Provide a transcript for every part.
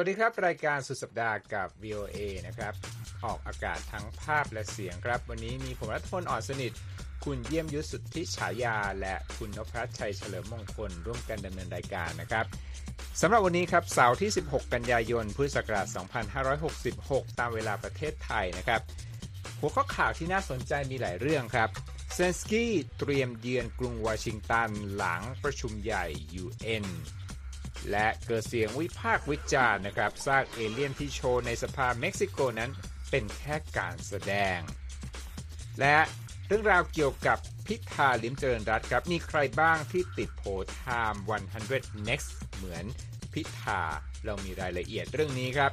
วัสดีครับ รายการสุดสัปดาห์กับ VOA นะครับ ออกอากาศทั้งภาพและเสียงครับ วันนี้มีผมรัฐพลอ่อนสนิท คุณเยี่ยมยุทธสุทธิฉายา และคุณนพรัชชัยเฉลิมมงคล ร่วมกันดำเนินรายการนะครับสำหรับวันนี้ครับเสาร์ที่ 16 กันยายน พุทธศักราช 2566 ตามเวลาประเทศไทยนะครับ หัวข้อข่าวที่น่าสนใจมีหลายเรื่องครับเซนสกี้เตรียมเยือนกรุงวอชิงตันหลังประชุมใหญ่ UN และเกิดเสียงวิพากษ์วิจารณ์นะครับซากเอเลี่ยนที่โชว์ในสภาเม็กซิโกนั้นเป็นแค่การแสดง และเรื่องราวเกี่ยวกับพิธาลิ้มเจริญรัตน์ครับ มีใครบ้างที่ติดโพไทม์100 next เหมือนพิธา เรามีรายละเอียดเรื่องนี้ครับ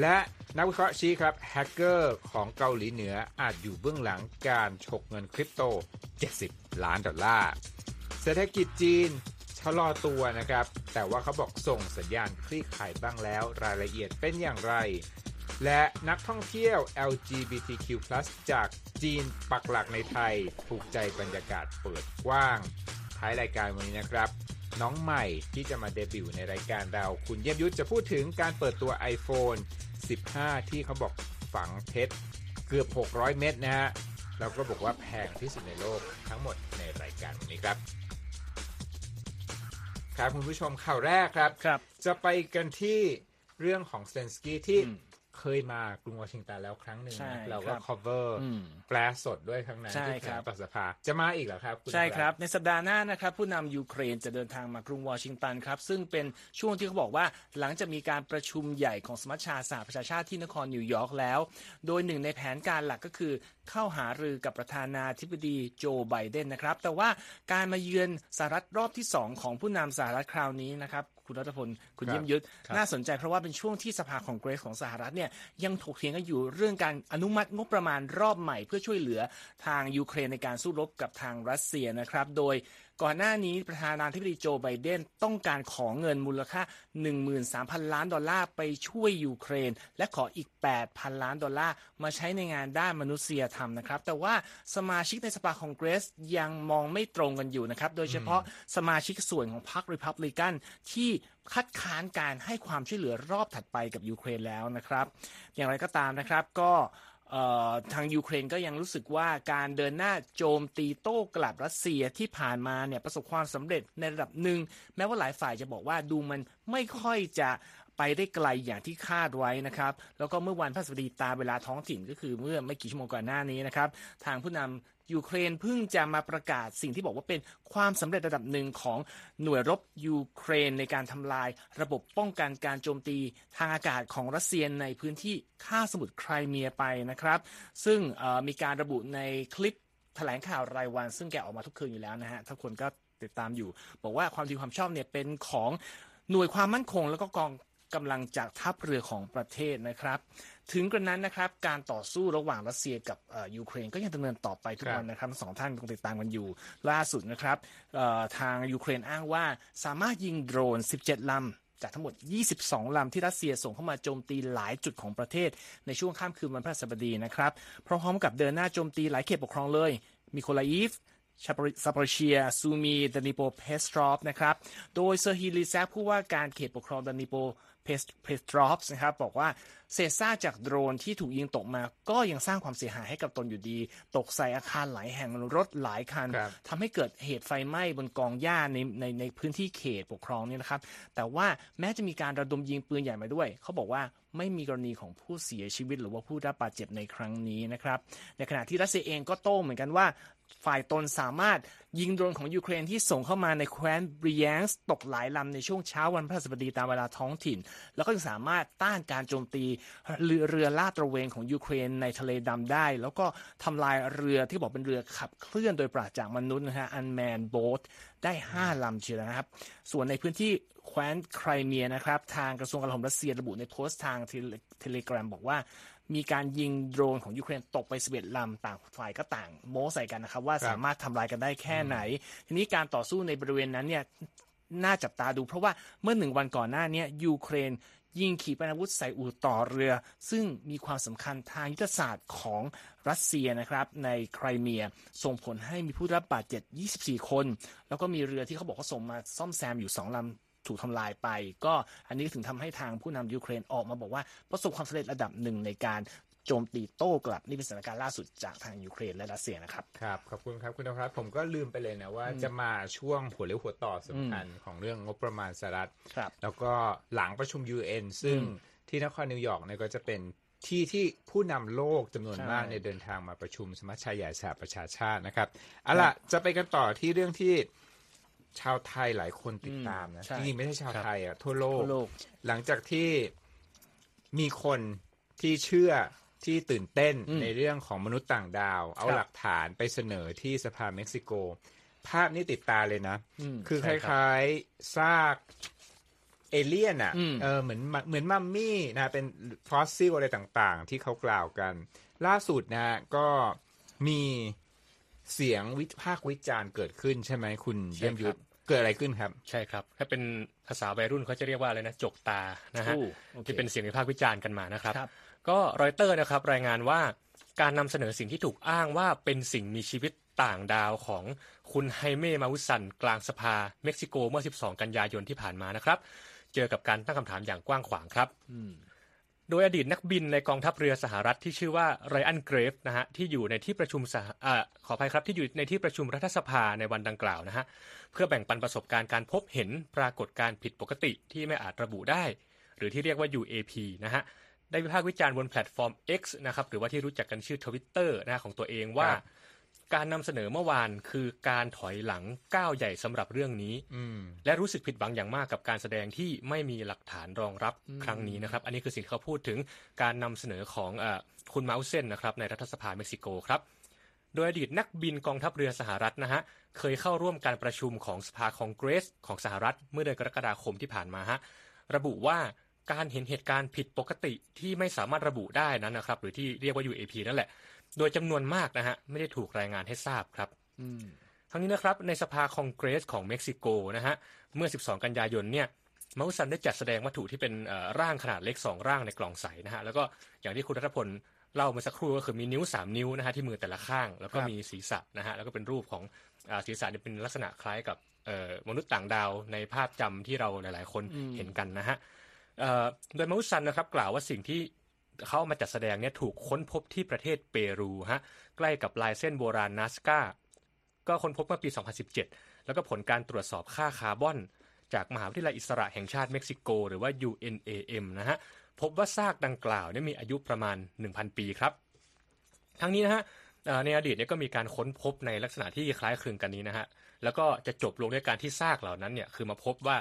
และนักวิเคราะห์ชี้ครับ แฮกเกอร์ของเกาหลีเหนืออาจอยู่เบื้องหลังการฉกเงินคริปโต 70 ล้านดอลลาร์ เศรษฐกิจจีน ชะลอตัวนะครับ แต่ว่าเขาบอกส่งสัญญาณคลี่คลายบ้างแล้ว รายละเอียดเป็นอย่างไร และนักท่องเที่ยว LGBTQ+ จากจีนปักหลักในไทย ถูกใจบรรยากาศเปิดกว้าง ท้ายรายการวันนี้นะครับ น้องใหม่ที่จะมาเดบิวต์ในรายการเรา คุณเยี่ยมยุทธจะพูดถึงการเปิดตัว iPhone 15 ที่เขาบอกฝังเพชรเกือบ 600 เม็ดนะฮะเราก็บอกว่าแพงที่สุดในโลกทั้งหมดในรายการวันนี้ครับ ครับคุณผู้ชมข่าวแรกครับครับจะไปกันที่เรื่องของเซนสกี้ที่อืม เคยมากรุงวอชิงตันแล้วครั้งหนึ่งใช่นะเราคก็รับ cover อืมแปลสดด้วยครั้งนั้นใช่ที่แถครัลบงต่อสภาจะมาอีกเหรอครับณใช่ครับ ในสัปดาห์หน้านะครับ ผู้นำยูเครนจะเดินทางมากรุงวอชิงตันครับ ซึ่งเป็นช่วงที่เขาบอกว่าหลังจากมีการประชุมใหญ่ของสมัชชาสหประชาชาติที่นครนิวยอร์กแล้ว โดยหนึ่งในแผนการหลักก็คือเข้าหารือกับประธานาธิบดีโจไบเดนนะครับ แต่ว่าการมาเยือนสหรัฐรอบที่ 2 ของผู้นำสหรัฐคราวนี้นะครับคุณรัฐพล คุณครับเยี่ยมยุทธครับน่าสนใจเพราะว่าเป็นช่วงที่สภาคองเกรสของสหรัฐเนี่ยยังถกเถียงกันอยู่เรื่องการอนุมัติงบประมาณรอบใหม่ เพื่อช่วยเหลือทางยูเครนในการสู้รบกับทางรัสเซียนะครับ โดย ก่อนหน้านี้ประธานาธิบดีโจไบเดนต้องการขอเงินมูลค่า 13,000 ล้านดอลลาร์ไปช่วยยูเครน และขออีก 8,000 ล้านดอลลาร์มาใช้ในงานด้านมนุษยธรรมนะครับ แต่ว่าสมาชิกในสภาคองเกรสยังมองไม่ตรงกันอยู่นะครับ โดยเฉพาะสมาชิกส่วนของพรรคริพับลิกันที่คัดค้านการให้ความช่วยเหลือรอบถัดไปกับยูเครนแล้วนะครับ อย่างไรก็ตามนะครับก็ ทางยูเครนก็ยังรู้สึกว่าการเดินหน้าโจมตีโต้กลับรัสเซียที่ผ่านมาเนี่ยประสบความสำเร็จในระดับหนึ่ง แม้ว่าหลายฝ่ายจะบอกว่าดูมันไม่ค่อยจะไปได้ไกลอย่างที่คาดไว้นะครับ แล้วก็เมื่อวันพฤหัสบดีตามเวลาท้องถิ่นก็คือเมื่อไม่กี่ชั่วโมงก่อนหน้านี้นะครับ ทางผู้นำ ยูเครนเพิ่งจะมาประกาศสิ่งที่บอกว่าเป็นความสำเร็จระดับหนึ่งของหน่วยรบยูเครนในการทำลาย ระบบป้องกันการโจมตีทางอากาศของรัสเซียในพื้นที่คาสมุทรไครเมียไปนะครับ ซึ่งมีการระบุในคลิปแถลงข่าวรายวัน ซึ่งแกออกมาทุกคืนอยู่แล้วนะฮะทุกคนก็ติดตามอยู่ บอกว่าความดีความชอบเนี่ยเป็นของหน่วยความมั่นคงแล้วก็กอง กำลังจากทัพเรือของประเทศนะครับ ถึงกระนั้นนะครับ การต่อสู้ระหว่างรัสเซียกับเอ่อยูเครนก็ยังดำเนินต่อไปทุกวันนะครับทั้งสองท่านคงติดตามกันอยู่ ล่าสุดนะครับเอ่อทางยูเครนอ้างว่าสามารถยิงโดรน 17 ลำจากทั้งหมด 22 ลำที่รัสเซียส่งเข้ามาโจมตีหลายจุดของประเทศ ในช่วงข้ามคืนวันพฤหัสบดีนะครับ พร้อมๆกับเดินหน้าโจมตีหลายเขตปกครองเลยมิโคลาอีฟชาปริซาปริเชีย ซูมีดานิโป เพสทรอฟนะครับ โดยเซอร์ฮิลิแซกผู้ว่าการเขตปกครองดานิโป เพสเพสทรอฟนะครับบอกว่าเศษซากจากโดรนที่ถูกยิงตกมา ก็ยังสร้างความเสียหายให้กับตนอยู่ดี ตกใส่อาคารหลายแห่งรถหลายคันครับทำให้เกิดเหตุไฟไหม้บนกองหญ้าในในในพื้นที่เขตปกครองเนี่ยนะครับ แต่ว่าแม้จะมีการระดมยิงปืนใหญ่มาด้วย เขาบอกว่าไม่มีกรณีของผู้เสียชีวิตหรือว่าผู้ได้รับบาดเจ็บในครั้งนี้นะครับ ในขณะที่รัสเซียเองก็โต้เหมือนกันว่า ฝ่ายตนสามารถยิงโดรนของยูเครนที่ส่งเข้ามาในแคว้นบริแยงส์ตกหลายลำในช่วงเช้าวันพฤหัสบดีตามเวลาท้องถิ่น แล้วก็ยังสามารถต้านการโจมตีเรือเรือลาดตระเวนของยูเครนในทะเลดำได้ แล้วก็ทำลายเรือที่บอกเป็นเรือขับเคลื่อนโดยปราศจากมนุษย์นะฮะ unmanned boat ได้ 5 ลำเชียวนะครับ ส่วนในพื้นที่แคว้นไครเมียนะครับ ทางกระทรวงกลาโหมรัสเซียระบุในโพสต์ทางเทเลกรามบอกว่า มีการยิงโดรนของยูเครนตกไป11ลำต่างฝ่ายก็ต่าง โม้ใส่กันนะครับ ว่าครับสามารถทำลายกันได้แค่ไหน ทีนี้การต่อสู้ในบริเวณนั้นเนี่ยน่าจับตาดู เพราะว่าเมื่อหนึ่งวันก่อนหน้าเนี้ยูเครนยิงขีปนาวุธใส่อู่ต่อเรือ ซึ่งมีความสำคัญทางยุทธศาสตร์ของรัสเซียนะครับในไครเมีย ส่งผลให้มีผู้ได้รับบาดเจ็บ 24 คน แล้วก็มีเรือที่เขาบอกเขาส่งมาซ่อมแซมอยู่ 2ลำ ถูกทำลายไป ก็อันนี้ถึงทำให้ทางผู้นำยูเครนออกมาบอกว่าประสบความสำเร็จระดับหนึ่งในการโจมตีโต้กลับนี่เป็นสถานการณ์ล่าสุดจากทางยูเครนและรัสเซียนะครับครับขอบคุณครับคุณนภัสผมก็ลืมไปเลยนะว่าจะมาช่วงหัวเลี้ยวหัวต่อสำคัญของเรื่องงบประมาณสหรัฐครับ แล้วก็หลังประชุม UN ซึ่งอืมที่นครนิวยอร์กเนี่ยก็จะเป็นที่ที่ผู้นำโลกจำนวนใช่มากเนี่ยเดินทางมาประชุมสมัชชาใหญ่สหประชาชาตินะครับเอาล่ะจะไปกันต่อที่เรื่องที่ ชาวไทยหลายคนติดตามนะใช่จริงๆไม่ใช่ชาวครับไทยอะทั่วโลกทั่วโลก หลังจากที่มีคนที่เชื่อที่ตื่นเต้นอืมในเรื่องของมนุษย์ต่างดาว เอาครับหลักฐานไปเสนอที่สภาเม็กซิโก ภาพนี้ติดตาเลยนะอืมคือคใช่ครับล้ายๆซากเอเลี่ยนอะอืมเออเหมือนเหมือนมัมมี่นะเป็นฟอสซิลอะไรต่างๆ ที่เขากล่าวกัน ล่าสุดนะฮะก็มี เสียงวิพากษ์วิจารณ์เกิดขึ้นใช่ไหมคุณเยี่ยมยุทธเกิดอะไรขึ้นครับ ใช่ครับ ถ้าเป็นภาษาวัยรุ่นเขาจะเรียกว่าอะไรนะจกตานะฮะอู้โอเคที่เป็นเสียงวิพากษ์วิจารณ์กันมานะครับครับก็รอยเตอร์นะครับ รายงานว่าการนำเสนอสิ่งที่ถูกอ้างว่าเป็นสิ่งมีชีวิตต่างดาวของคุณไฮเม่เมาส์ซานกลางสภาเม็กซิโกเมื่อ 12 กันยายนที่ผ่านมานะครับ เจอกับการตั้งคำถามอย่างกว้างขวางครับอืม โดยอดีตนักบินในกองทัพเรือสหรัฐที่ชื่อว่าไรอันเกรฟนะฮะที่อยู่ในที่ประชุมสหอขออภัยครับที่อยู่ในที่ประชุมรัฐสภาในวันดังกล่าวนะฮะเพื่อแบ่งปันประสบการณ์การพบเห็นปรากฏการณ์ผิดปกติที่ไม่อาจระบุได้ หรือที่เรียกว่า UAP นะฮะได้วิพากษ์วิจารณ์บนแพลตฟอร์ม X นะครับหรือว่าที่รู้จักกันชื่อ Twitter นะของตัวเองว่า การนำเสนอเมื่อวานคือการถอยหลังก้าวใหญ่สำหรับเรื่องนี้อืมและรู้สึกผิดหวังอย่างมากกับการแสดงที่ไม่มีหลักฐานรองรับครั้งนี้นะครับ อันนี้คือสิ่งที่เขาพูดถึงการนำเสนอของเออคุณเมาส์เซนนะครับในรัฐสภาเม็กซิโกครับ โดยอดีตนักบินกองทัพเรือสหรัฐนะฮะเคยเข้าร่วมการประชุมของสภาคองเกรส ของสหรัฐเมื่อเดือนกรกฎาคมที่ผ่านมาฮะระบุว่าการเห็นเหตุการณ์ผิดปกติที่ไม่สามารถระบุได้นั้นนะครับ หรือที่เรียกว่า UAP นั่นแหละ โดยจำนวนมากนะฮะไม่ได้ถูกรายงานให้ทราบครับอืมทั้งนี้นะครับในสภาคองเกรสของเม็กซิโกนะฮะเมื่อ 12 กันยายนเนี่ยเมาสันได้จัดแสดงวัตถุที่เป็นเอ่อร่างขนาดเล็ก 2 ร่างในกล่องใสนะฮะแล้วก็อย่างที่คุณรัฐพลเล่าเมื่อสักครู่ก็คือมีนิ้ว 3 นิ้วนะฮะที่มือแต่ละข้าง แล้วก็ครับมีศีรษะนะฮะแล้วก็เป็นรูปของอาศีรษะเนี่ยเป็นลักษณะคล้ายกับเอ่อมนุษย์ต่างดาวในภาพจำที่เราหลาย ๆ คนเห็นกันนะฮะเอ่อโดยเมาสันนะครับกล่าวว่าสิ่งที่ เขาเอามาจัดแสดงเนี่ยถูกค้นพบที่ประเทศเปรูฮะใกล้กับลายเส้นโบราณนัสกาก็ค้นพบเมื่อปี 2017 แล้วก็ผลการตรวจสอบค่าคาร์บอน จากมหาวิทยาลัยอิสระแห่งชาติเม็กซิโก หรือว่า UNAM นะฮะพบว่าซากดังกล่าวเนี่ยมีอายุประมาณ 1,000 ปีครับ ทั้งนี้นะฮะในอดีตเนี่ยก็มีการค้นพบในลักษณะที่คล้ายคลึงกันนี้นะฮะแล้วก็จะจบลงด้วยการที่ซากเหล่านั้นเนี่ยคือมาพบว่า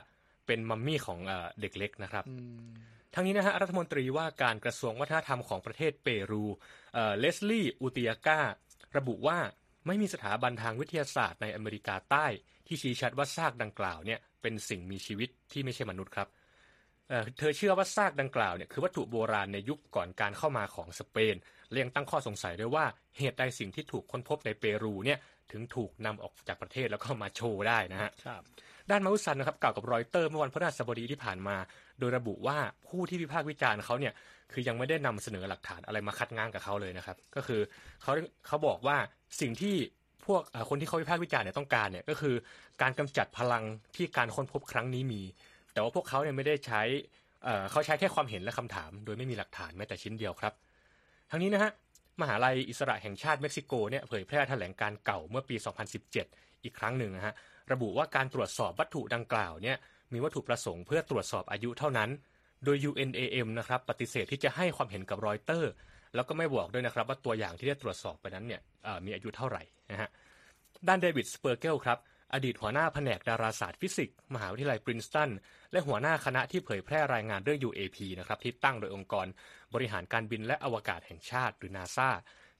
เป็นมัมมี่ของเด็กเล็กนะครับ ทั้งนี้นะฮะรัฐมนตรีว่าการกระทรวงวัฒนธรรมของประเทศเปรูเลสลี่อูติยาการะบุว่าไม่มีสถาบันทางวิทยาศาสตร์ในอเมริกาใต้ ที่ชี้ชัดว่าซากดังกล่าวเนี่ยเป็นสิ่งมีชีวิตที่ไม่ใช่มนุษย์ครับเอ่อเธอเชื่อว่าซากดังกล่าวเนี่ยคือวัตถุโบราณในยุคก่อนการเข้ามาของสเปนและยังตั้งข้อสงสัยด้วยว่าเหตุใดสิ่งที่ถูกค้นพบในเปรูเนี่ยถึงถูกนำออกจากประเทศแล้วก็มาโชว์ได้นะฮะครับด้านมาอุสันนะครับกล่าวกับรอยเตอร์เมื่อวันพฤหัสบดีที่ผ่านมา โดยระบุว่าผู้ที่วิพากษ์วิจารณ์เขาเนี่ยคือยังไม่ได้นำเสนอหลักฐานอะไรมาคัดง้างกับเขาเลยนะครับ ก็คือเขาเขาบอกว่าสิ่งที่พวกคนที่เขาวิพากษ์วิจารณ์เนี่ยต้องการเนี่ยก็คือการกำจัดพลังที่การค้นพบครั้งนี้มี แต่ว่าพวกเขาเนี่ยไม่ได้ใช้เขาใช้แค่ความเห็นและคำถาม โดยไม่มีหลักฐานแม้แต่ชิ้นเดียวครับ ทั้งนี้นะฮะมหาลัยอิสระแห่งชาติเม็กซิโกเนี่ยเผยแพร่แถลงการณ์เก่าเมื่อปี 2017 อีกครั้งหนึ่งนะฮะระบุว่าการตรวจสอบวัตถุดังกล่าวเนี่ย มีวัตถุประสงค์เพื่อตรวจสอบอายุเท่านั้น โดย UNAM นะครับปฏิเสธที่จะให้ความเห็นกับรอยเตอร์ แล้วก็ไม่บอกด้วยนะครับว่าตัวอย่างที่ได้ตรวจสอบไปนั้นเนี่ยเอ่อมีอายุเท่าไหร่นะฮะด้านเดวิดสเปอร์เกลครับอดีตหัวหน้าแผนกดาราศาสตร์ฟิสิกส์มหาวิทยาลัยปรินสตันและหัวหน้าคณะที่เผยแพร่รายงานเรื่อง UAP นะครับที่ตั้งโดยองค์กร บริหารการบินและอวกาศแห่งชาติหรือนาซา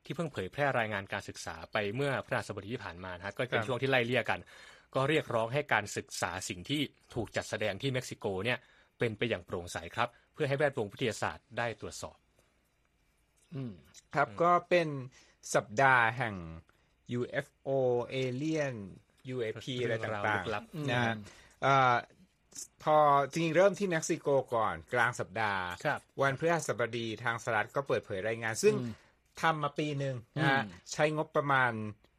ที่เพิ่งเผยแพร่รายงานการศึกษาไปเมื่อพฤหัสบดีที่ผ่านมานะฮะก็เป็นครับช่วงที่ไล่เลี่ยกัน ก็เรียกร้องให้การศึกษาสิ่งที่ถูกจัดแสดงที่เม็กซิโกเนี่ยเป็นไปอย่างโปร่งใสครับ เพื่อให้แวดวงวิทยาศาสตร์ได้ตรวจสอบ อืมครับก็เป็นสัปดาห์แห่ง UFO Alien UAP เรื่อะไรองราวต่างลึกลับๆนะฮะเอ่อพอจริงๆเริ่มที่เม็กซิโกก่อนกลางสัปดาห์ครับวันพฤหัสบดีทางสหรัฐก็เปิดเผยรายงาน ซึ่งอืมทำมาปีหนึ่งนะฮะอืมใช้งบประมาณ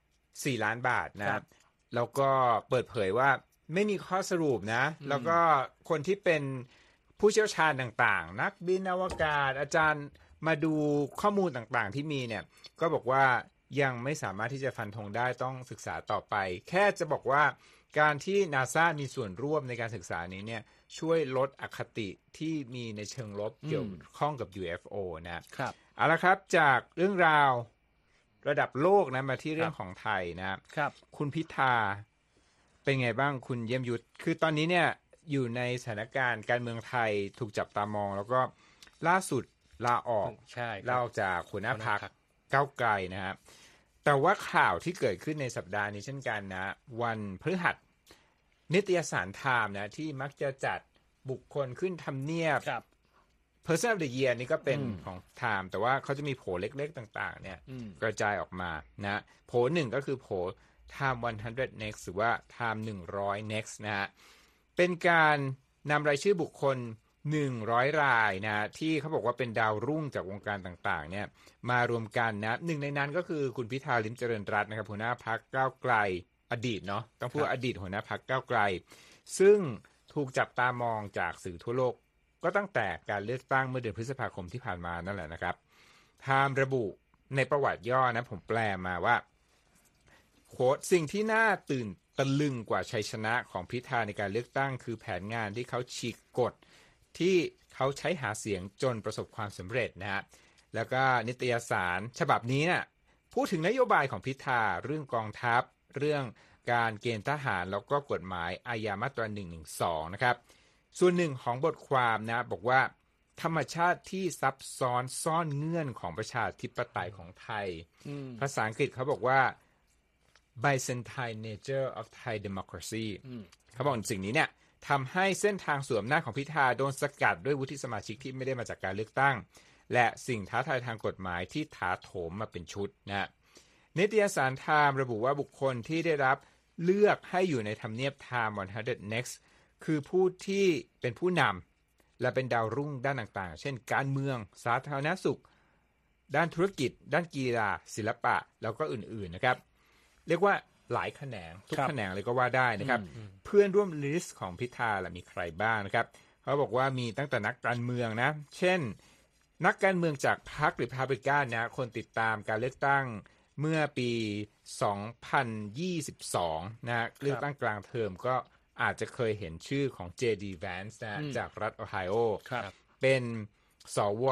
4 ล้านบาทนะคครัรับบ แล้วก็เปิดเผยว่าไม่มีข้อสรุปนะ แล้วก็คนที่เป็นผู้เชี่ยวชาญต่างๆ นักบินอวกาศอาจารย์มาดูข้อมูลต่างๆ ที่มีเนี่ย ก็บอกว่ายังไม่สามารถที่จะฟันธงได้ต้องศึกษาต่อไป แค่จะบอกว่าการที่นาซามีส่วนร่วมในการศึกษานี้เนี่ยช่วยลดอคติที่มีในเชิงลบเกี่ยวข้องกับ UFO นะครับเอาละครับจากเรื่องราว ระดับโลกนะมาที่เรื่องของไทยนะครับครับ คุณพิธาเป็นไงบ้างคุณเยี่ยมยุทธคือตอนนี้เนี่ยอยู่ในสถานการณ์การเมืองไทยถูกจับตามอง แล้วก็ล่าสุดลาออกใช่ครับลาออกจากหัวหน้าพักหัวหน้าพรรคก้าวไกลนะครับแต่ว่าข่าวที่เกิดขึ้นในสัปดาห์นี้เช่นกันนะ วันพฤหัสนิตยสารไทม์นะที่มักจะจัดบุคคลขึ้นทำเนียบครับ Person of the Year นี่ก็เป็นอืมของ Time แต่ว่าเขาจะมีโผล่เล็กๆต่างๆ เนี่ยอืมกระจายออกมานะโผล่หนึ่งก็คือโผล่ Time 100 next หรือว่า Time 100 next นะฮะเป็นการนำรายชื่อบุคคล 100 รายนะที่เขาบอกว่าเป็นดาวรุ่งจากวงการต่างๆ เนี่ยมารวมกันนะหนึ่งในนั้นก็คือคุณพิธาลิมเจริญรัตน์นะครับหัวหน้าพรรคก้าวไกลอดีตเนาะต้องพูดว่าอดีตหัวหน้าพรรคก้าวไกล ซึ่งถูกจับตามองจากสื่อทั่วโลก ก็ตั้งแต่การเลือกตั้งเมื่อเดือนพฤษภาคมที่ผ่านมานั่นแหละนะครับไทม์ระบุในประวัติย่อนะผมแปลมาว่า quote สิ่งที่น่าตื่นตะลึงกว่าชัยชนะของพิธาในการเลือกตั้ง คือแผนงานที่เขาฉีกกฎที่เขาใช้หาเสียงจนประสบความสำเร็จนะฮะแล้วก็นิตยสารฉบับนี้นะ่ะพูดถึงนโยบายของพิธาเรื่องกองทัพ เรื่องการเกณฑ์ทหารแล้วก็กฎหมายอาญามาตรา1นึนะครับ ส่วนหนึ่งของบทความนะบอกว่า ธรรมชาติที่ซับซ้อนซ่อนเงื่อนของประชาธิปไตยของไทยอืมภาษาอังกฤษเขาบอกว่า Byzantine nature of Thai democracy อืมเขาบอกสิ่งนี้เนี่ยทำให้เส้นทางสวมหน้าจของพิธาโดนสกัดด้วยวุฒิสมาชิกที่ไม่ได้มาจากการเลือกตั้ง และสิ่งท้าทายทางกฎหมายที่ถาโถมมาเป็นชุดนะนิตยสารไทม์ระบุว่าบุคคลที่ได้รับเลือกให้อยู่ในทำเนียบ Time 100 Next คือผู้ที่เป็นผู้นำและเป็นดาวรุ่งด้านต่างๆ เช่น การเมืองสาธารณสุข ด้านธุรกิจ ด้านกีฬาศิลปะ แล้วก็อื่นๆนะครับ เรียกว่าหลายแขนงทุกครับแขนงเลยก็ว่าได้นะครับ เพื่อนร่วม list ของพิธาล่ะมีใครบ้างนะครับเขาบอกว่ามีตั้งแต่นักการเมืองนะ เช่น นักการเมืองจากพรรคหรือพาบริการนะคนติดตามการเลือกตั้งเมื่อปี 2022 นะเลือกตั้งกลางเทอมก็ อาจจะเคยเห็นชื่อของ J.D. Vance นะอืมจากรัฐโอไฮโอครับเป็นสว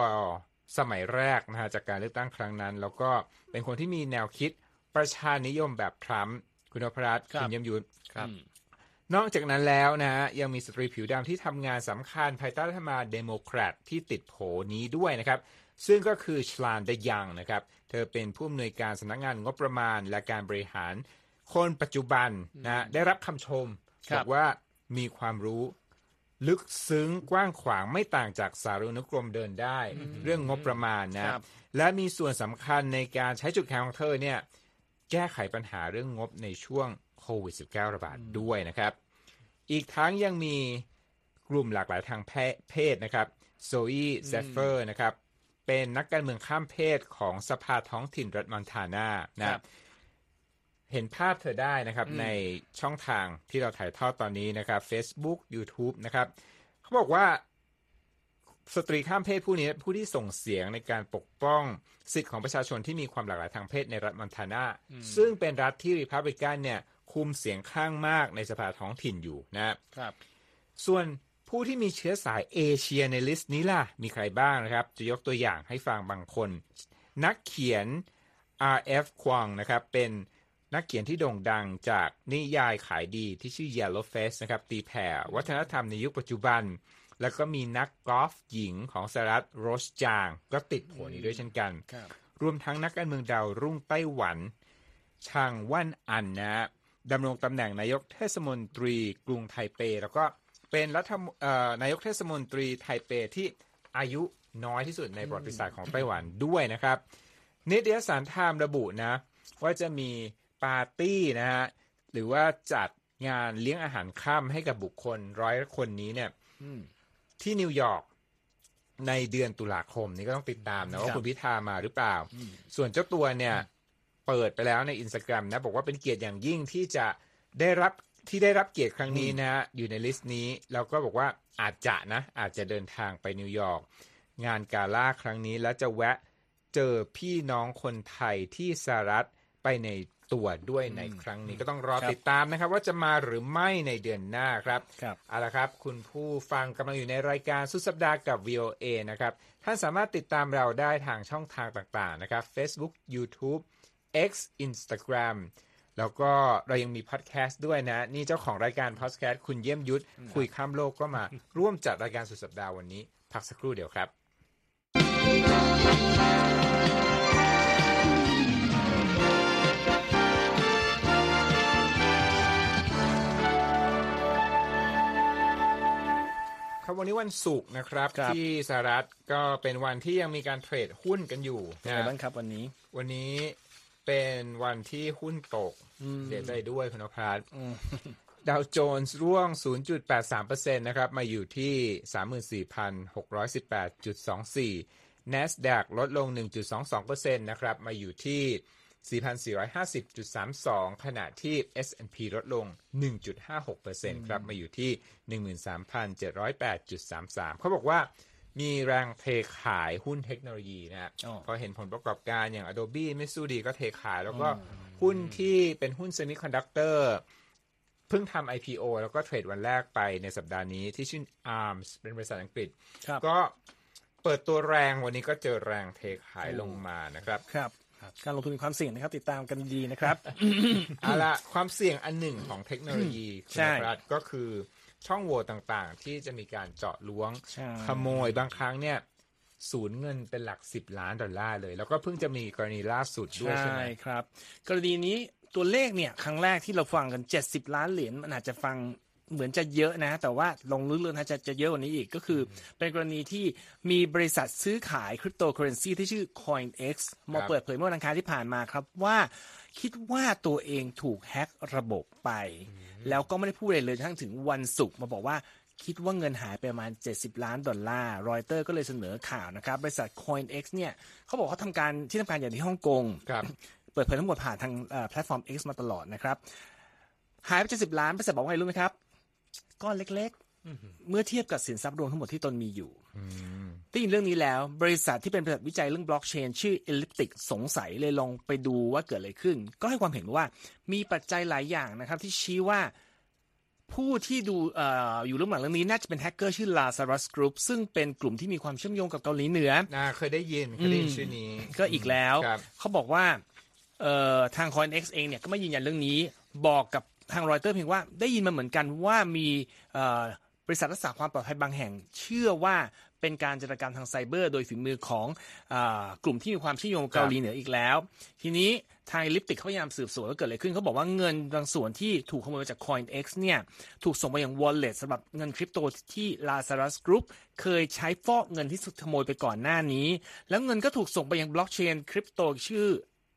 สมัยแรกนะฮะจากการเลือกตั้งครั้งนั้น แล้วก็เป็นคนที่มีแนวคิดประชานิยมแบบทรัมป์คุณนพรัตน์ครับคุณเยี่ยมยุทธครับอืมนอกจากนั้นแล้วนะฮะยังมีสตรีผิวดำที่ทำงานสำคัญภายใต้รัฐบาลเดโมแครตที่ติดโผนี้ด้วยนะครับ ซึ่งก็คือ Shalanda Young นะครับ เธอเป็นผู้อำนวยการสำนักงานงบประมาณและการบริหาร คนปัจจุบันนะได้รับคำชมครั บบอกว่ามีความรู้ลึกซึ้งกว้างขวางไม่ต่างจากสารานุกรมเดินได้ เรื่องงบประมาณนะครับและมีส่วนสำคัญในการใช้จุดแข็งของเธอเนี่ยแก้ไขปัญหาเรื่องงบในช่วงโควิด -19 ระบาดด้วยนะครับ อีกทั้งยังมีกลุ่มหลากหลายทางเพเพศนะครับ Zooey Zephyr นะครับเป็นนักการเมืองข้ามเพศของสภาท้องถิ่นรัฐมอนทานานะคครัรับบ เห็นภาพเธอได้นะครับในช่องทางที่เราถ่ายทอดตอนนี้นะครับ Facebook YouTube นะครับ เขาบอกว่าสตรีข้ามเพศผู้นี้ผู้ที่ส่งเสียงในการปกป้องสิทธิของประชาชนที่มีความหลากหลายทางเพศในรัฐมอนทานาซึ่งเป็นรัฐที่ริพับลิกันเนี่ยคุมเสียงข้างมากในสภาท้องถิ่นอยู่นะครับครับส่วนผู้ที่มีเชื้อสายเอเชียใน list นี้ล่ะ มีใครบ้างนะครับ จะยกตัวอย่างให้ฟังบางคน นักเขียน R.F. ควงนะครับ เป็น นักเขียนที่โด่งดังจากนิยายขายดีที่ชื่อ Yellow Face นะครับ ตีแผ่วัฒนธรรมในยุคปัจจุบัน แล้วก็มีนักกอล์ฟหญิงของสหรัฐโรสจาง ก็ติดโผล่นี้ด้วยเช่นกันครับรวมทั้งนักการเมืองดาวรุ่งไต้หวันชางว่านอันนะฮะดำรงตำแหน่งนายกเทศมนตรีกรุงไทเป แล้วก็เป็นรัฐมเอ่อนายกเทศมนตรีไทเปที่อายุน้อยที่สุดในประวัติศาสตร์ของไต้หวันด้วยนะครับ นิตยสารไทม์ระบุนะ ว่าจะมี ปาร์ตี้นะฮะหรือว่าจัดงานเลี้ยงอาหารค่ำให้กับบุคคลร้อยคนนี้เนี่ยอืมที่นิวยอร์กในเดือนตุลาคมนี้ก็ต้องติดตามนะว่าครับคุณพิธามาหรือเปล่า ส่วนเจ้าตัวเนี่ยเปิดไปแล้วในอินสตาแกรมนะ บอกว่าเป็นเกียรติอย่างยิ่งที่จะได้รับที่ได้รับเกียรติครั้งนี้นะฮะอยู่ใน list นี้ แล้วก็บอกว่าอาจจะนะ อาจจะเดินทางไปนิวยอร์กงานกาล่าครั้งนี้ แล้วจะแวะเจอพี่น้องคนไทยที่สหรัฐไปใน ตัวด้วยในครั้งนี้ก็ต้องรอครับติดตามนะครับ ว่าจะมาหรือไม่ในเดือนหน้าครับครับเอาละครับ คุณผู้ฟังกำลังอยู่ในรายการสุดสัปดาห์กับ VOA นะครับท่านสามารถติดตามเราได้ทางช่องทางต่างๆนะครับ Facebook YouTube X Instagram แล้วก็เรายังมีพอดแคสต์ด้วยนะ นี่เจ้าของรายการพอดแคสต์คุณเยี่ยมยุทธคุยข้ามโลกก็มาร่วมจัดรายการสุดสัปดาห์วันนี้ พักสักครู่เดียวครับ วันนี้วันศุกร์นะครับครับที่สหรัฐก็เป็นวันที่ยังมีการเทรดหุ้นกันอยู่เป็นนะไงบ้างครับวันนี้ วันนี้เป็นวันที่หุ้นตกเสียใจด้วยคุณนภัสดาวโจนส์ร่วง 0.83%นะครับ มาอยู่ที่ 34,618.24 NASDAQ ลดลง 1.22%นะครับ มาอยู่ที่ 4,450.32 ขณะที่ S&P ลดลง 1.56%ครับ มาอยู่ที่ 13,708.33 เขาบอกว่ามีแรงเทขายหุ้นเทคโนโลยีนะฮะอ๋อพอเห็นผลประกอบการอย่าง Adobe ไม่สู้ดีก็เทขาย แล้วก็หุ้นที่เป็นหุ้นเซมิคอนดักเตอร์เพิ่งทำ IPO แล้วก็เทรดวันแรกไปในสัปดาห์นี้ที่ชื่อ Arm เป็นบริษัทอังกฤษครับก็เปิดตัวแรงวันนี้ก็เจอแรงเทขายลงมานะครับครับ การลงทุนมีความเสี่ยงนะครับ ติดตามกันดีนะครับเอาละความเสี่ยงอันหนึ่งของเทคโนโลยีคุณใช่นภัสก็คือช่องโหว่ต่างๆ ที่จะมีการเจาะล้วงใช่ขโมยบางครั้งเนี่ยสูญเงินเป็นหลักสิบล้านดอลลาร์เลย แล้วก็เพิ่งจะมีกรณีล่าสุดด้วยใช่ไหมครับ กรณีนี้ตัวเลขเนี่ย ครั้งแรกที่เราฟังกัน 70 ล้านเหรียญมันอาจจะฟัง เหมือนจะเยอะนะ แต่ว่าลงลึกเลยนะจะจะเยอะกว่านี้อีกก็คือ เป็นกรณีที่มีบริษัทซื้อขายคริปโตเคอเรนซีที่ชื่อ CoinX มาเปิดเผยเมื่อวันอังคารที่ผ่านมาครับว่าคิดว่าตัวเองถูกแฮ็กระบบไป แล้วก็ไม่ได้พูดอะไรเลยทั้งถึงวันศุกร์มาบอกว่าคิดว่าเงินหายไปประมาณ 70 ล้านดอลลาร์รอยเตอร์ก็เลยเสนอข่าวนะครับ บริษัท CoinEx เนี่ยเขาบอกเขาทำการที่ทำการอย่างที่ฮ่องกงครับเปิดเผยทั้งหมดผ่านทางเอ่อแพลตฟอร์ม X มาตลอดนะครับ หายไป70ล้านบริษัทบอกว่าไงรู้ไหมครับ ก้อนเล็กๆ เมื่อเทียบกับสินทรัพย์รวมทั้งหมดที่ตนมีอยู่ได้ยินเรื่องนี้แล้ว บริษัทที่เป็นบริษัทวิจัยเรื่องบล็อกเชนชื่อ Elliptic สงสัยเลยลองไปดูว่าเกิดอะไรขึ้น ก็ให้ความเห็นว่ามีปัจจัยหลายอย่างนะครับ ที่ชี้ว่าผู้ที่ดูเอ่ออยู่เรื่องหลังเรื่องนี้น่าจะเป็นแฮกเกอร์ชื่อ Lazarus Group ซึ่งเป็นกลุ่มที่มีความเชื่อมโยงกับเกาหลีเหนือนาเคยได้ยินเคยได้ยินชื่อนี้ ก็อีกแล้วครับเขาบอกว่าเอ่อทาง CoinX เองเนี่ยก็ไม่ยืนยันเรื่องนี้ บอกกับ ทางรอยเตอร์เพียงว่าได้ยินมาเหมือนกันว่ามีบริษัทรักษาความปลอดภัยบางแห่ง เชื่อว่าเป็นการจารกรรมทางไซเบอร์ โดยฝีมือของอกลุ่มที่มีความเชื่อมโยงกับเกาหลีเหนืออีกแล้ว ทีนี้ทาง Elliptic เขาพยายามสืบสวนว่าเกิดอะไรขึ้นเขาบอกว่าเงินบางส่วนที่ถูกขโมยมาจาก CoinEx เนี่ยถูกส่งไปยัง wallet สำหรับเงินคริปโตที่ Lazarus Group เคยใช้ฟอกเงินที่ขโมยไปก่อนหน้านี้ แล้วเงินก็ถูกส่งไปยังบล็อกเชนคริปโตชื่อ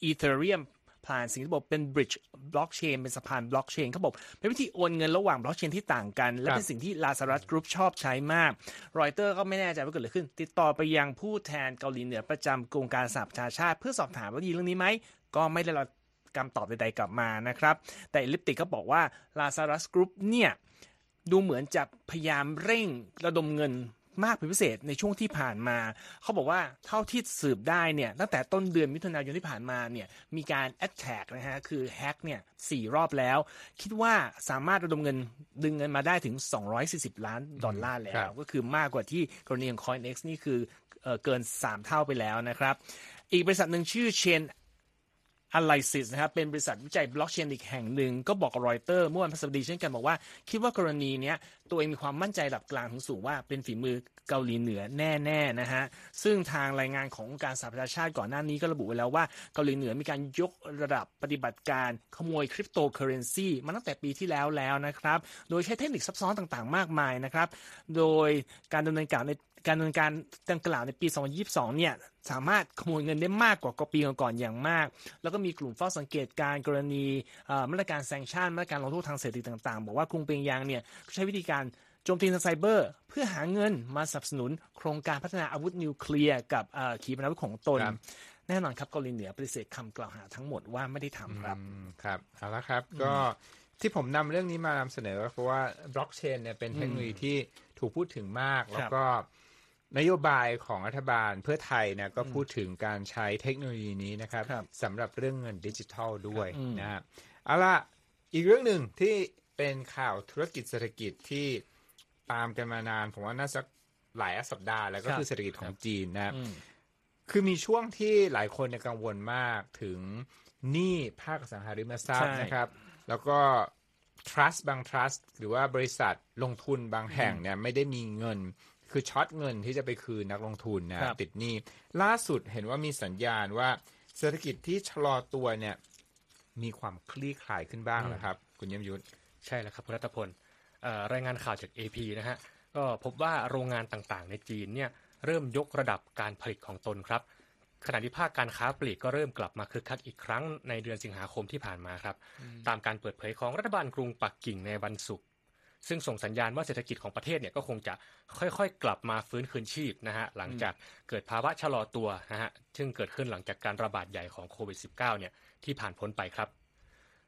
Ethereum ผ่านสิ่งที่บอกเป็น bridge blockchain เป็นสะพานบล็อกเชนเขาบอกเป็นวิธีโอนเงินระหว่างบล็อกเชนที่ต่างกัน และเป็นสิ่งที่ Lazarus Group ชอบใช้มาก รอยเตอร์ก็ไม่แน่ใจว่าเกิดอะไรขึ้น ติดต่อไปยังผู้แทนเกาหลีเหนือประจำกองการสหประชาชาติเพื่อสอบถามว่าดีเรื่องนี้ไหมก็ไม่ได้รับคำตอบใดๆกลับมานะครับ แต่ลิปติกก็บอกว่า Lazarus Group เนี่ยดูเหมือนจะพยายามเร่งระดมเงิน มากเป็นพิเศษในช่วงที่ผ่านมา เขาบอกว่าเท่าที่สืบได้เนี่ยตั้งแต่ต้นเดือนมิถุนายนที่ผ่านมาเนี่ยมีการ attack นะฮะคือแฮกเนี่ยสี่รอบแล้ว คิดว่าสามารถระดมเงินดึงเงินมาได้ถึง 240 ล้านดอลลาร์แล้วครับก็คือมากกว่าที่กรณีของ CoinEx นี่คือเอ่อเกิน 3 เท่าไปแล้วนะครับ อีกบริษัทหนึ่งชื่อ Chainalysis นะครับเป็นบริษัทวิจัยบล็อกเชนอีกแห่งหนึ่งก็บอกรอยเตอร์เมื่อวันพฤหัสบดีเช่นกันบอกว่า คิดว่ากรณีเนี้ยตัวเองมีความมั่นใจระดับกลางถึงสูงว่าเป็นฝีมือเกาหลีเหนือแน่ๆนะฮะซึ่งทางรายงานขององค์การสหประชาชาติก่อนหน้านี้ก็ระบุไว้แล้วว่าเกาหลีเหนือมีการยกระดับปฏิบัติการขโมยคริปโตเคอเรนซีมาตั้งแต่ปีที่แล้วแล้วนะครับโดยใช้เทคนิคซับซ้อนต่างๆ มากมายนะครับโดยการดำเนินการใน การดำเนินการดังกล่าวในปี 2022 เนี่ยสามารถขโมยเงินได้มากกว่าปีก่อนๆอย่างมาก แล้วก็มีกลุ่มเฝ้าสังเกตการกรณีเอ่อมาตรการ sanction มาตรการลงโทษทางเศรษฐกิจต่างๆ บอกว่ากรุงเปียงยางเนี่ยใช้วิธีการโจมตีทางไซเบอร์ เพื่อหาเงินมาสนับสนุน โครงการพัฒนาอาวุธนิวเคลียร์กับเอ่อขีปนาวุธของตนครับแน่นอนครับเกาหลีเหนือปฏิเสธคำกล่าวหาทั้งหมดว่าไม่ได้ทำครับอืมครับเอาละครับก็ที่ผมนำเรื่องนี้มานำเสนอก็เพราะว่าบล็อกเชนเนี่ยเป็นเทคโนโลยีที่ถูกพูดถึงมาก แล้วก็ นโยบายของรัฐบาลเพื่อไทยเนี่ยก็พูดถึงการใช้เทคโนโลยีนี้นะครับครับสำหรับเรื่องเงินดิจิทัลด้วยอืมนะฮะเอาละอีกเรื่องหนึ่งที่เป็นข่าวธุรกิจเศรษฐกิจที่ตามกันมานาน ผมว่าน่าจะหลายสัปดาห์แล้วก็ครับคือเศรษฐกิจของจีนนะครับอืมคือมีช่วงที่หลายคนเนี่ยกังวลมากถึงหนี้ภาคอสังหาริมทรัพย์ใช่นะครับ แล้วก็ trust บาง trust หรือว่าบริษัทลงทุนบางแห่งเนี่ยไม่ได้มีเงิน คือช็อตเงินที่จะไปคืนนักลงทุนนะครับติดหนี้ล่าสุดเห็นว่ามีสัญญาณว่าเศรษฐกิจที่ชะลอตัวเนี่ยมีความคลี่คลายขึ้นบ้างนะครับ คุณเยี่ยมยุทธใช่แล้วครับคุณรัตพลเอ่อรายงานข่าวจาก AP นะฮะก็พบว่าโรงงานต่างๆ ในจีนเนี่ยเริ่มยกระดับการผลิตของตนครับ ขณะที่ภาคการค้าปลีกก็เริ่มกลับมาคึกคักอีกครั้งในเดือนสิงหาคมที่ผ่านมาครับ ตามการเปิดเผยของรัฐบาลกรุงปักกิ่งในวันศุกร์ ซึ่งส่งสัญญาณว่าเศรษฐกิจของประเทศเนี่ยก็คงจะค่อยๆ กลับมาฟื้นคืนชีพนะฮะหลังจากเกิดภาวะชะลอตัวนะฮะซึ่งเกิดขึ้นหลังจากการระบาดใหญ่ของโควิด -19 เนี่ยที่ผ่านพ้นไปครับ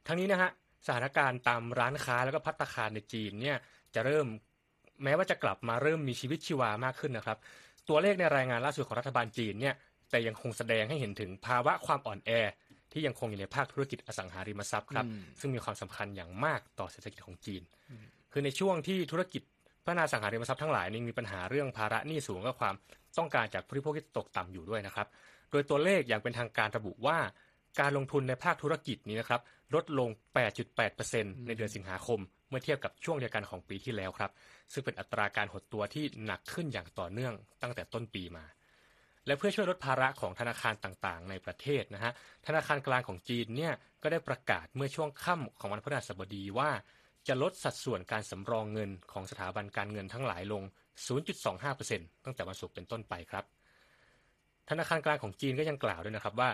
ทั้งนี้นะฮะสถานการณ์ตามร้านค้าแล้วก็พัตตาคารในจีนเนี่ยจะเริ่มแม้ว่าจะกลับมาเริ่มมีชีวิตชีวามากขึ้นนะครับ ตัวเลขในรายงานล่าสุดของรัฐบาลจีนเนี่ยแต่ยังคงแสดงให้เห็นถึงภาวะความอ่อนแอ ที่ยังคงอยู่ในภาคธุรกิจอสังหาริมทรัพย์ครับอืมซึ่งมีความสำคัญอย่างมากต่อเศรษฐกิจของจีน คือในช่วงที่ธุรกิจพัฒนาสังหาริมทรัพย์ทั้งหลายนี่มีปัญหาเรื่องภาระหนี้สูงกับความต้องการจากผู้บริโภคที่ตกต่ำอยู่ด้วยนะครับ โดยตัวเลขอย่างเป็นทางการระบุว่าการลงทุนในภาคธุรกิจนี้นะครับลดลง 8.8%ในเดือนสิงหาคม เมื่อเทียบกับช่วงเดียวกันของปีที่แล้วครับ ซึ่งเป็นอัตราการหดตัวที่หนักขึ้นอย่างต่อเนื่องตั้งแต่ต้นปีมา และเพื่อช่วยลดภาระของธนาคารต่างๆ ในประเทศนะฮะธนาคารกลางของจีนเนี่ยก็ได้ประกาศเมื่อช่วงค่ำของวันพฤหัสบดีว่า จะลดสัดส่วนการสำรองเงินของสถาบันการเงินทั้งหลายลง 0.25%ตั้งแต่วันศุกร์เป็นต้นไปครับ ธนาคารกลางของจีนก็ยังกล่าวด้วยนะครับว่า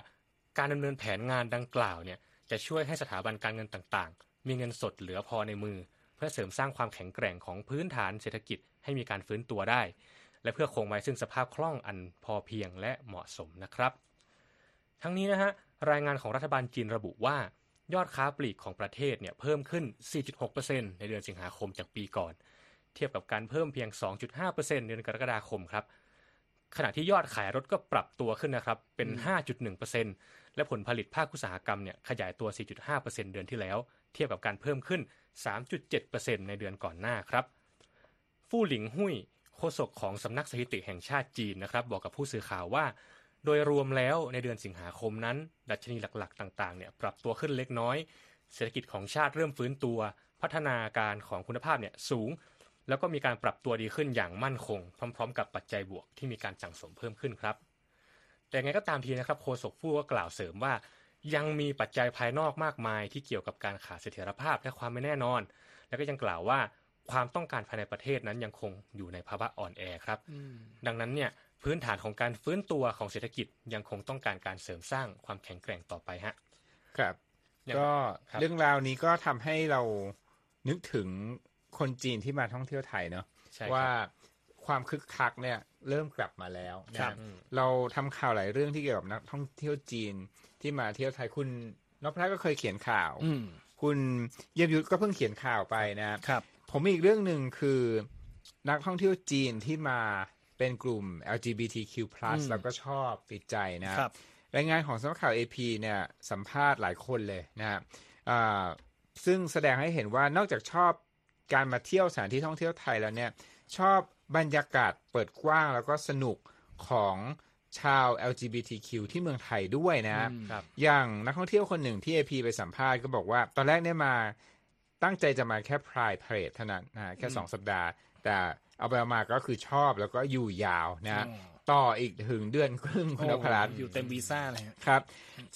การดำเนินแผนงานดังกล่าวเนี่ยจะช่วยให้สถาบันการเงินต่างๆ มีเงินสดเหลือพอในมือ เพื่อเสริมสร้างความแข็งแกร่งของพื้นฐานเศรษฐกิจให้มีการฟื้นตัวได้ และเพื่อคงไว้ซึ่งสภาพคล่องอันพอเพียงและเหมาะสมนะครับ ทั้งนี้นะฮะรายงานของรัฐบาลจีนระบุว่า ยอดค้าปลีกของประเทศเนี่ยเพิ่มขึ้น 4.6%ในเดือนสิงหาคมจากปีก่อน เทียบกับการเพิ่มเพียง 2.5%ในเดือนกรกฎาคมครับ ขณะที่ยอดขายรถก็ปรับตัวขึ้นนะครับ เป็น 5.1%และผลผลิตภาคอุตสาหกรรมเนี่ยขยายตัว 4.5%เดือนที่แล้ว เทียบกับการเพิ่มขึ้น 3.7%ในเดือนก่อนหน้าครับ ฟู่หลิงหุยโฆษกของสำนักสถิติแห่งชาติจีนนะครับ บอกกับผู้สื่อข่าวว่า โดยรวมแล้วในเดือนสิงหาคมนั้น ดัชนีหลักๆ ต่างๆเนี่ยปรับตัวขึ้นเล็กน้อย เศรษฐกิจของชาติเริ่มฟื้นตัว พัฒนาการของคุณภาพเนี่ยสูง แล้วก็มีการปรับตัวดีขึ้นอย่างมั่นคง พร้อม ๆ กับปัจจัยบวกที่มีการสั่งสมเพิ่มขึ้นครับ แต่ไงก็ตามทีนะครับโฆษกฟู่ก็กล่าวเสริมว่า ยังมีปัจจัยภายนอกมากมาย ที่เกี่ยวกับการขาดเสถียรภาพและความไม่แน่นอน แล้วก็ยังกล่าวว่าความต้องการภายในประเทศนั้นยังคงอยู่ในภาวะอ่อนแอครับ ดังนั้นเนี่ย พื้นฐานของการฟื้นตัวของเศรษฐกิจยังคงต้องการการเสริมสร้างความแข็งแกร่งต่อไปฮะครับอย่างก็ครับเรื่องราวนี้ก็ทำให้เรานึกถึงคนจีนที่มาท่องเที่ยวไทยเนาะใช่ครับว่าความคึกคักเนี่ยเริ่มกลับมาแล้วนะครับอืมเราทำข่าวหลายเรื่องที่เกี่ยวกับนักท่องเที่ยวจีนที่มาเที่ยวไทยคุณนพรัตน์ก็เคยเขียนข่าวอืมคุณเยี่ยมยุทธก็เพิ่งเขียนข่าวไปนะครับ ผมมีอีกเรื่องหนึ่งคือ นักท่องเที่ยวจีนที่มา เป็นกลุ่ม LGBTQ+ อืมแล้วก็ชอบติดใจนะครับรายงานของสำนักข่าว AP เนี่ยสัมภาษณ์หลายคนเลยนะครับอ่าซึ่งแสดงให้เห็นว่านอกจากชอบการมาเที่ยวสถานที่ท่องเที่ยวไทยแล้วเนี่ยชอบบรรยากาศเปิดกว้างแล้วก็สนุกของชาว LGBTQ ที่เมืองไทยด้วยนะครับอย่างนักท่องเที่ยวคนหนึ่งที่ AP ไปสัมภาษณ์ก็บอกว่า ตอนแรกเนี่ยมาตั้งใจจะมาแค่พรายเพร e เท่านั้นนะแค่สองสัปดาห์ แต่ เอาไปเอามาก็คือชอบแล้วก็อยู่ยาวนะอ๋อต่ออีกถึงเดือนครึ่งคุณนพรัตน์อยู่เต็มวีซ่าเลยฮะครับ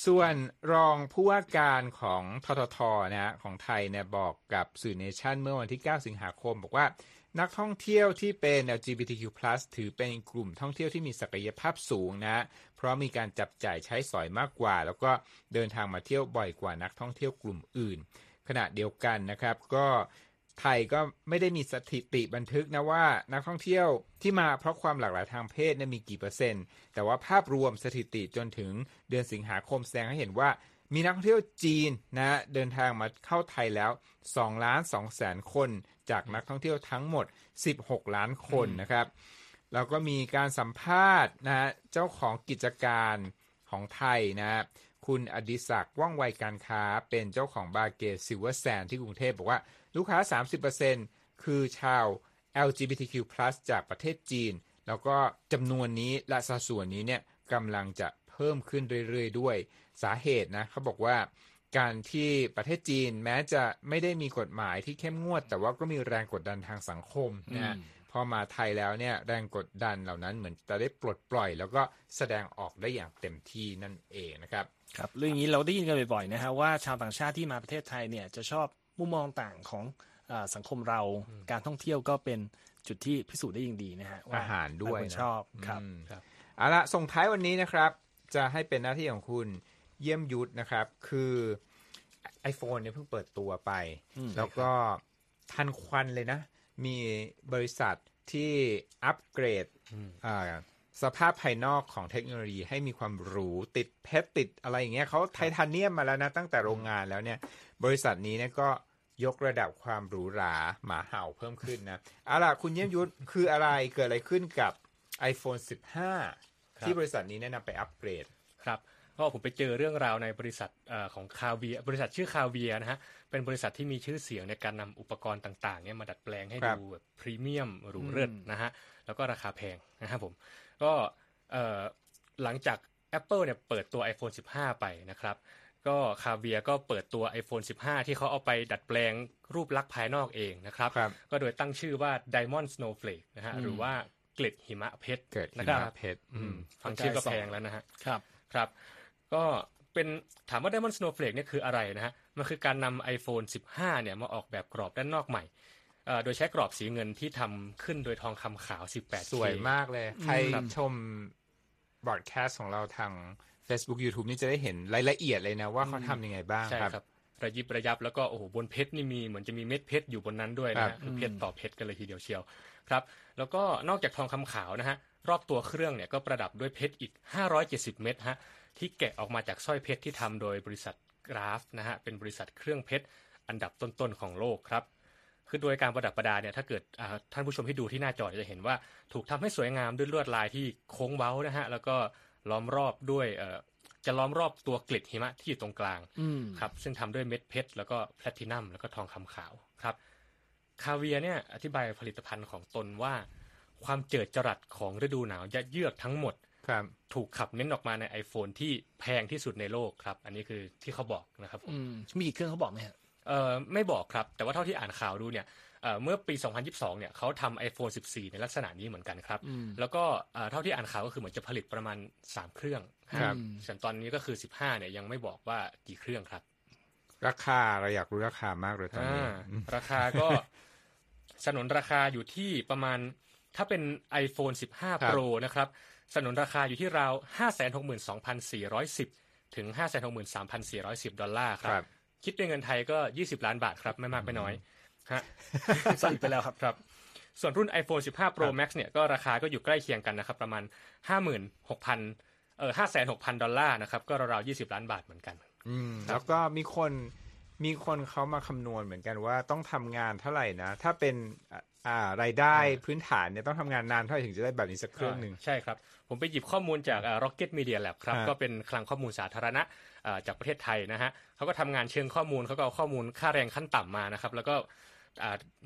ส่วนรองผู้ว่าการของทททนะฮะของไทยเนี่ยบอกกับสื่อเนชั่นเมื่อวันที่ 9 สิงหาคม บอกว่านักท่องเที่ยวที่เป็น LGBTQ+ ถือเป็นกลุ่มท่องเที่ยวที่มีศักยภาพสูงนะ เพราะมีการจับจ่ายใช้สอยมากกว่า แล้วก็เดินทางมาเที่ยวบ่อยกว่านักท่องเที่ยวกลุ่มอื่น ขณะเดียวกันนะครับก็ ไทยก็ไม่ได้มีสถิติบันทึกนะว่า นักท่องเที่ยวที่มาเพราะความหลากหลายทางเพศเนี่ยมีกี่เปอร์เซ็นต์ แต่ว่าภาพรวมสถิติจนถึงเดือนสิงหาคมแสดงให้เห็นว่ามีนักท่องเที่ยวจีนนะเดินทางมาเข้าไทยแล้ว2ล้าน2แสนคน จากนักท่องเที่ยวทั้งหมด 16 ล้านคนนะครับ แล้วก็มีการสัมภาษณ์นะฮะเจ้าของกิจการของไทยนะฮะคุณอดิศักดิ์ว่องไวการค้าเป็นเจ้าของบาร์เกย์ Silver Sand ที่กรุงเทพบอกว่า ลูกค้า 30%คือชาว LGBTQ+ จากประเทศจีน แล้วก็จำนวนนี้และสัดส่วนนี้เนี่ยกำลังจะเพิ่มขึ้นเรื่อยๆ ด้วยสาเหตุนะเขาบอกว่าการที่ประเทศจีนแม้จะไม่ได้มีกฎหมายที่เข้มงวด แต่ว่าก็มีแรงกดดันทางสังคมนะฮะอืมพอมาไทยแล้วเนี่ยแรงกดดันเหล่านั้นเหมือนจะได้ปลดปล่อย แล้วก็แสดงออกได้อย่างเต็มที่นั่นเองนะครับครับเรื่องนี้เราได้ยินกันบ่อยๆนะฮะว่าชาวต่างชาติที่มาประเทศไทยเนี่ยจะชอบ มุมมองต่างของอาสังคมเราการท่องเที่ยวก็เป็นจุดที่พิสูจน์ได้อย่างดีนะฮะว่าอาหารด้วยหลคนนะชอบครับอืมครับเอาละส่งท้ายวันนี้นะครับ จะให้เป็นหน้าที่ของคุณเยี่ยมยุทธนะครับ คือ iPhone เนี่ยเพิ่งเปิดตัวไปอืมแล้วก็ทันควันเลยนะ มีบริษัทที่อัปเกรดอ่าสภาพภายนอกของเทคโนโลยีให้มีความหรูติดเพชรติดอะไรอย่างเงี้ยเขาไททาเนียมมาแล้วนะ ตั้งแต่โรงงานแล้วเนี่ย บริษัทนี้เนี่ยก็ ยกระดับความหรูหราหมาเห่าเพิ่มขึ้นนะเอาล่ะคุณเยี่ยมยุทธคืออะไรเกิดอะไรขึ้นกับ iPhone 15 ที่บริษัทนี้แนะนำไปอัปเกรดครับก็ผมไปเจอเรื่องราวในบริษัทเอ่อของคาเวียบริษัทชื่อคาเวียนะฮะเป็นบริษัทที่มีชื่อเสียงในการนำอุปกรณ์ต่างๆเนี่ยมาดัดแปลงให้ครับดูแบบพรีเมียมหรูเลิศนะฮะแล้วก็ราคาแพงนะครับผมก็เอ่อหลังจาก Apple เนี่ยเปิดตัว iPhone 15 ไปนะครับ ก็คาเวียก็เปิดตัว iPhone 15 ที่เขาเอาไปดัดแปลงรูปลักษณ์ภายนอกเองนะครับครับก็โดยตั้งชื่อว่า Diamond Snowflake นะฮะหรือว่าเกล็ดหิมะเพชรเกิดหินะครัมะบเพชรอือืมมฟังชื่อก็แพงแล้วนะฮะครับครับ ก็เป็นถามว่า Diamond Snowflake เนี่ยคืออะไรนะฮะ มันคือการนำ iPhone 15 เนี่ยมาออกแบบกรอบด้านนอกใหม่เอ่อโดยใช้กรอบสีเงินที่ทำขึ้นโดยทองคำขาว 18 สวยมากเลย ใครชมบอดแคสต์ของเราทาง Facebook YouTube นี่จะได้เห็นรายละเอียดเลยนะว่าเขาทำยังไงบ้างใช่ครับครับ ระยิบระยับแล้วก็โอ้โหบนเพชรนี่มีเหมือนจะมีเม็ดเพชรอยู่บนนั้นด้วยนะครัฮะบคือเพชรต่อเพชรกันเลยทีเดียวเชียวครับ แล้วก็นอกจากทองคำขาวนะฮะรอบตัวเครื่องเนี่ยก็ประดับด้วยเพชรอีก 570 เม็ดฮะที่แกะออกมาจากสร้อยเพชรที่ทำโดยบริษัทกราฟนะฮะเป็นบริษัทเครื่องเพชรอันดับต้นๆของโลกครับคือโดยการประดับประดาเนี่ยถ้าเกิดอ่าท่านผู้ชมที่ดูที่หน้าจอจะเห็นว่าถูกทำให้สวยงามด้วยลวดลายที่โค้งเว้านะฮะแล้วก็ ล้อมรอบด้วยเอ่อจะล้อมรอบตัวเกล็ดหิมะที่อยู่ตรงกลางอืมครับซึ่งทำด้วยเม็ดเพชรแล้วก็แพลตินัมแล้วก็ทองคำขาวครับ คาเวียเนี่ยอธิบายผลิตภัณฑ์ของตนว่า ความเจิดจรัสของฤดูหนาวยัดเยือกทั้งหมดครับถูกขับเน้นออกมาใน iPhone ที่แพงที่สุดในโลกครับ อันนี้คือที่เขาบอกนะครับผมอืมมีกี่เครื่องเขาบอกไหมฮะเอ่อไม่บอกครับ แต่ว่าเท่าที่อ่านข่าวดูเนี่ย เอ่อเมื่อปี 2022 เนี่ยเขาทำ iPhone 14 ในลักษณะนี้เหมือนกันครับอืมแล้วก็เอ่อเท่าที่อ่านข่าวก็คือเหมือนจะผลิตประมาณ 3 เครื่องครับส่วนตอนนี้ก็คือ 15 เนี่ยยังไม่บอกว่ากี่เครื่องครับ ราคาเราอยากรู้ราคามากเลยตอนนี้อ่าราคาก็สนนราคาอยู่ที่ประมาณถ้าเป็น iPhone 15 Pro นะครับสนนราคาอยู่ที่ราว 562,410 ถึง 563,410 ดอลลาร์ครัครับบคิดเป็นเงินไทยก็ 20 ล้านบาทครับ ไม่มากไม่น้อย ฮะสั่นไปแล้วครับครับ ส่วนรุ่น iPhone 15 Pro Max เนี่ยก็ราคาก็อยู่ใกล้เคียงกันนะครับประมาณ 56,000เอ่อ56,000 ดอลลาร์นะครับก็ราวๆ20 ล้านบาทเหมือนกัน อืมแล้วก็มีคนมีคนเขามาคำนวณเหมือนกันว่าต้องทำงานเท่าไหร่นะ ถ้าเป็นอ่าอ่ารายได้พื้นฐานเนี่ยต้องทำงานนานเท่าไหร่ถึงจะได้แบบนี้สักเครื่องหนึ่งใช่ครับ ผมไปหยิบข้อมูลจากอ่า Rocket Media Lab ครับฮะก็เป็นคลังข้อมูลสาธารณะอ่าจากประเทศไทยนะฮะเขาก็ทำงานเชิงข้อมูลเขาก็เอาข้อมูลค่าแรงขั้นต่ำมานะครับ แล้วก็อ่า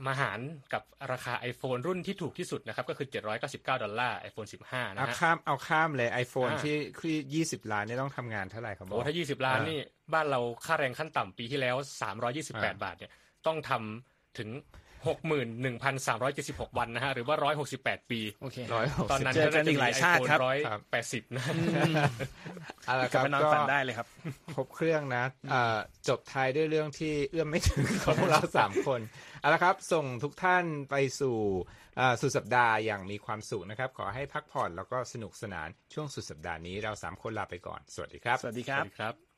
มาหารกับราคา iPhone รุ่นที่ถูกที่สุดนะครับ ก็คือ 799 ดอลลาร์ iPhone 15 นะเอาฮะข้ามเอาข้ามเลย iPhone อ่าที่ที่ยี่สิบล้านเนี่ยต้องทำงานเท่าไหร่ครับบอโอ้กถ้า 20 ล้านอ่านี่นี่ บ้านเราค่าแรงขั้นต่ำปีที่แล้วอ่า328 บาทเนี่ยต้องทำถึง 61,376 วันนะฮะ หรือว่า 168 ปี โอเคร้อยหกตอนสิบนั้นเจอกันอีกหลายชาติครับร้อยครับแปดสิบนะเอาละคกลับรับไปนอนก็ฝันได้เลยครับ ครบเครื่องนะเอ่อจบท้ายด้วยเรื่องที่เอื้อมไม่ถึงของพวกเราสามคน เอาละครับ ส่งทุกท่านไปสู่เอ่อสุดสัปดาห์อย่างมีความสุขนะครับ ขอให้พักผ่อนแล้วก็สนุกสนานช่วงสุดสัปดาห์นี้เราสามคนลาไปก่อน สวัสดีครับ สวัสดีคสรับวัสดีครับ